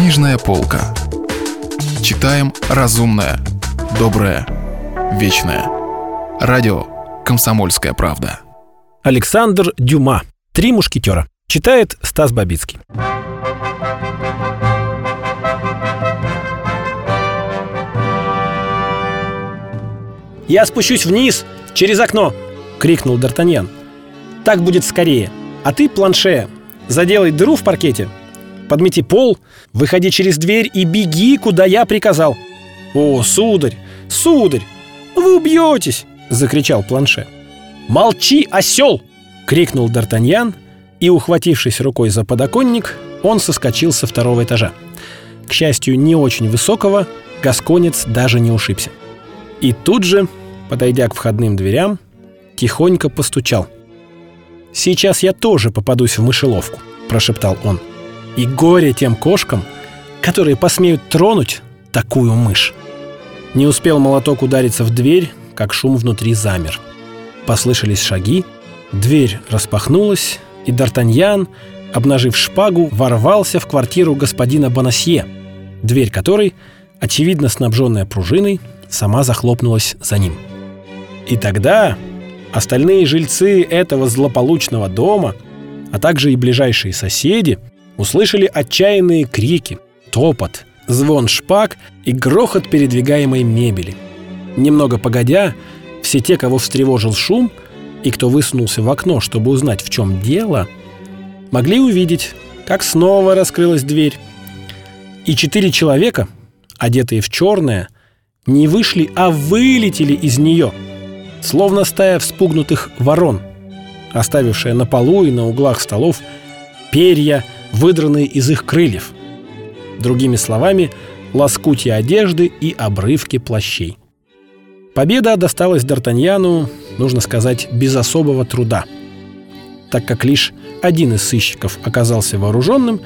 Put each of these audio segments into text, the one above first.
Книжная полка. Читаем разумное, доброе, вечное. Радио «Комсомольская правда». Александр Дюма. «Три мушкетера». Читает Стас Бабицкий. «Я спущусь вниз, через окно!» — крикнул Д'Артаньян. «Так будет скорее. А ты, планше, заделай дыру в паркете, подмети пол, выходи через дверь и беги, куда я приказал». «О, сударь, сударь, вы убьетесь!» — закричал планше. «Молчи, осел!» — крикнул Д'Артаньян, и, ухватившись рукой за подоконник, он соскочил со второго этажа. К счастью, не очень высокого, Гасконец даже не ушибся. И тут же подойдя к входным дверям, тихонько постучал. «Сейчас я тоже попадусь в мышеловку», – прошептал он. «И горе тем кошкам, которые посмеют тронуть такую мышь». Не успел молоток удариться в дверь, как шум внутри замер. Послышались шаги, дверь распахнулась, и Д'Артаньян, обнажив шпагу, ворвался в квартиру господина Бонасье, дверь которой, очевидно снабженная пружиной, сама захлопнулась за ним. И тогда остальные жильцы этого злополучного дома, а также и ближайшие соседи, услышали отчаянные крики, топот, звон шпаг и грохот передвигаемой мебели. Немного погодя, все те, кого встревожил шум, и кто высунулся в окно, чтобы узнать, в чем дело, могли увидеть, как снова раскрылась дверь. И четыре человека, одетые в черное, не вышли, а вылетели из нее – словно стая вспугнутых ворон, оставившая на полу и на углах столов перья, выдранные из их крыльев. Другими словами, лоскутья одежды и обрывки плащей. Победа досталась Д'Артаньяну, нужно сказать, без особого труда, так как лишь один из сыщиков оказался вооруженным,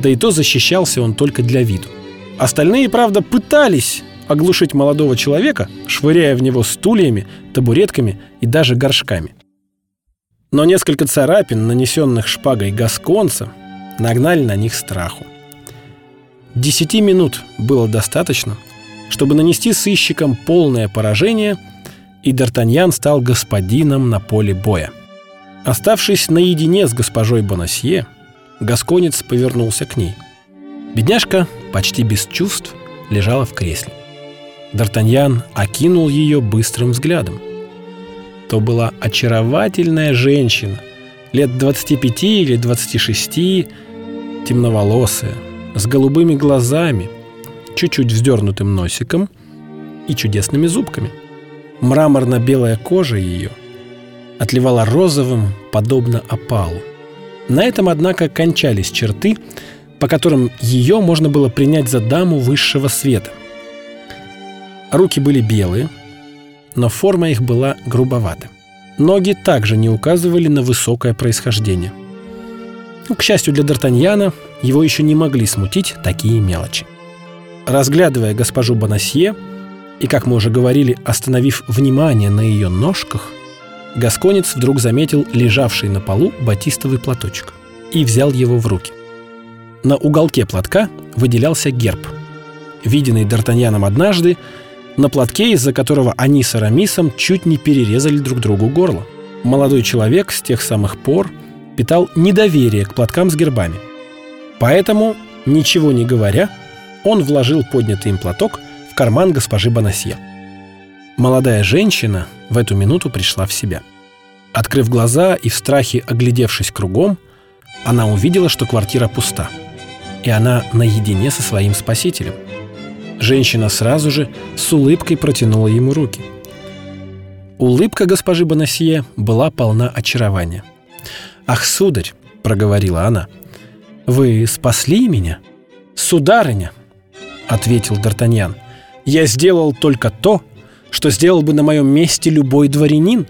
да и то защищался он только для виду. Остальные, правда, пытались оглушить молодого человека, швыряя в него стульями, табуретками и даже горшками. Но несколько царапин, нанесенных шпагой гасконца, нагнали на них страху. Десяти минут было достаточно, чтобы нанести сыщикам полное поражение, и Д'Артаньян стал господином на поле боя. Оставшись наедине с госпожой Бонасье, Гасконец повернулся к ней. Бедняжка, почти без чувств, лежала в кресле. Д'Артаньян окинул ее быстрым взглядом. То была очаровательная женщина, лет 25 или 26, темноволосая, с голубыми глазами, чуть-чуть вздернутым носиком и чудесными зубками. Мраморно-белая кожа ее отливала розовым, подобно опалу. На этом, однако, кончались черты, по которым ее можно было принять за даму высшего света. Руки были белые, но форма их была грубовата. Ноги также не указывали на высокое происхождение. Ну, к счастью для Д'Артаньяна, его еще не могли смутить такие мелочи. Разглядывая госпожу Бонасье, и, как мы уже говорили, остановив внимание на ее ножках, Гасконец вдруг заметил лежавший на полу батистовый платочек и взял его в руки. На уголке платка выделялся герб. Виденный Д'Артаньяном однажды, на платке, из-за которого они с Арамисом чуть не перерезали друг другу горло. Молодой человек с тех самых пор питал недоверие к платкам с гербами. Поэтому, ничего не говоря, он вложил поднятый им платок в карман госпожи Бонасье. Молодая женщина в эту минуту пришла в себя. Открыв глаза и в страхе оглядевшись кругом, она увидела, что квартира пуста. И она наедине со своим спасителем – Женщина сразу же с улыбкой протянула ему руки. Улыбка госпожи Бонасье была полна очарования. «Ах, сударь!» — проговорила она. «Вы спасли меня?» «Сударыня!» — ответил Д'Артаньян. «Я сделал только то, что сделал бы на моем месте любой дворянин.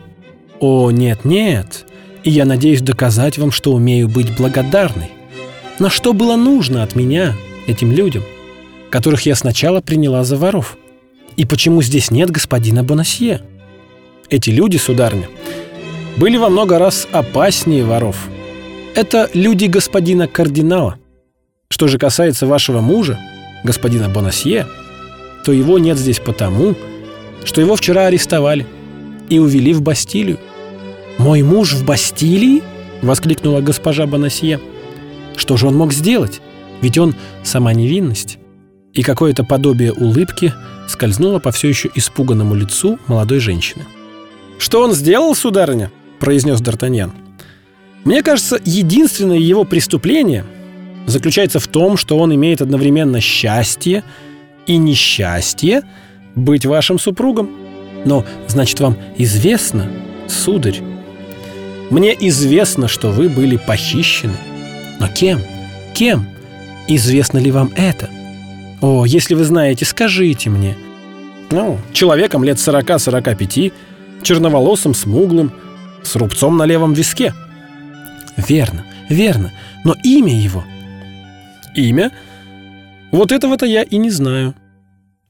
О, нет-нет, и я надеюсь доказать вам, что умею быть благодарной. Но что было нужно от меня этим людям?» которых я сначала приняла за воров? И почему здесь нет господина Бонасье? Эти люди, сударня, были во много раз опаснее воров. Это люди господина кардинала. Что же касается вашего мужа, господина Бонасье, то его нет здесь потому, что его вчера арестовали и увели в Бастилию. «Мой муж в Бастилии?» — воскликнула госпожа Бонасье. «Что же он мог сделать? Ведь он сама невинность». И какое-то подобие улыбки скользнуло по все еще испуганному лицу молодой женщины. «Что он сделал, сударыня?» — произнес Д'Артаньян. «Мне кажется, единственное его преступление заключается в том, что он имеет одновременно счастье и несчастье быть вашим супругом. Но, значит, вам известно, сударь, мне известно, что вы были похищены. Но кем? Кем? Известно ли вам это? О, если вы знаете, скажите мне. Ну, человеком лет 40-45, черноволосым, смуглым, с рубцом на левом виске. Верно, верно. Но имя его? Имя? Вот этого-то я и не знаю.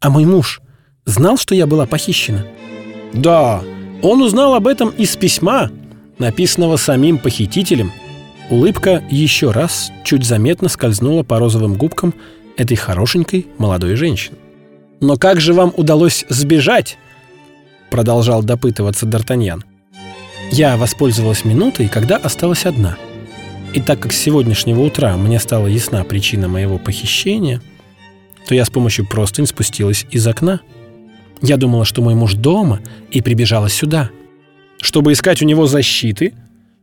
А мой муж знал, что я была похищена? Да, он узнал об этом из письма, написанного самим похитителем. Улыбка еще раз чуть заметно скользнула по розовым губкам этой хорошенькой молодой женщины. «Но как же вам удалось сбежать?» Продолжал допытываться Д'Артаньян. Я воспользовалась минутой, когда осталась одна. И так как с сегодняшнего утра мне стала ясна причина моего похищения, то я с помощью простынь спустилась из окна. Я думала, что мой муж дома, и прибежала сюда. Чтобы искать у него защиты?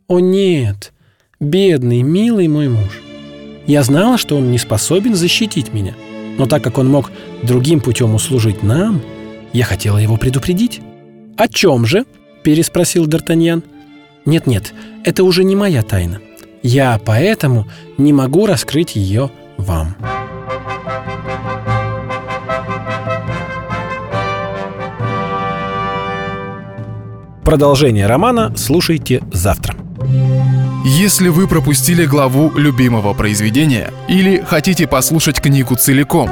О нет, бедный, милый мой муж. Я знала, что он не способен защитить меня. Но так как он мог другим путем услужить нам, я хотела его предупредить. «О чем же?» – переспросил Д'Артаньян. «Нет-нет, это уже не моя тайна. Я поэтому не могу раскрыть ее вам». Продолжение романа слушайте завтра. Если вы пропустили главу любимого произведения или хотите послушать книгу целиком,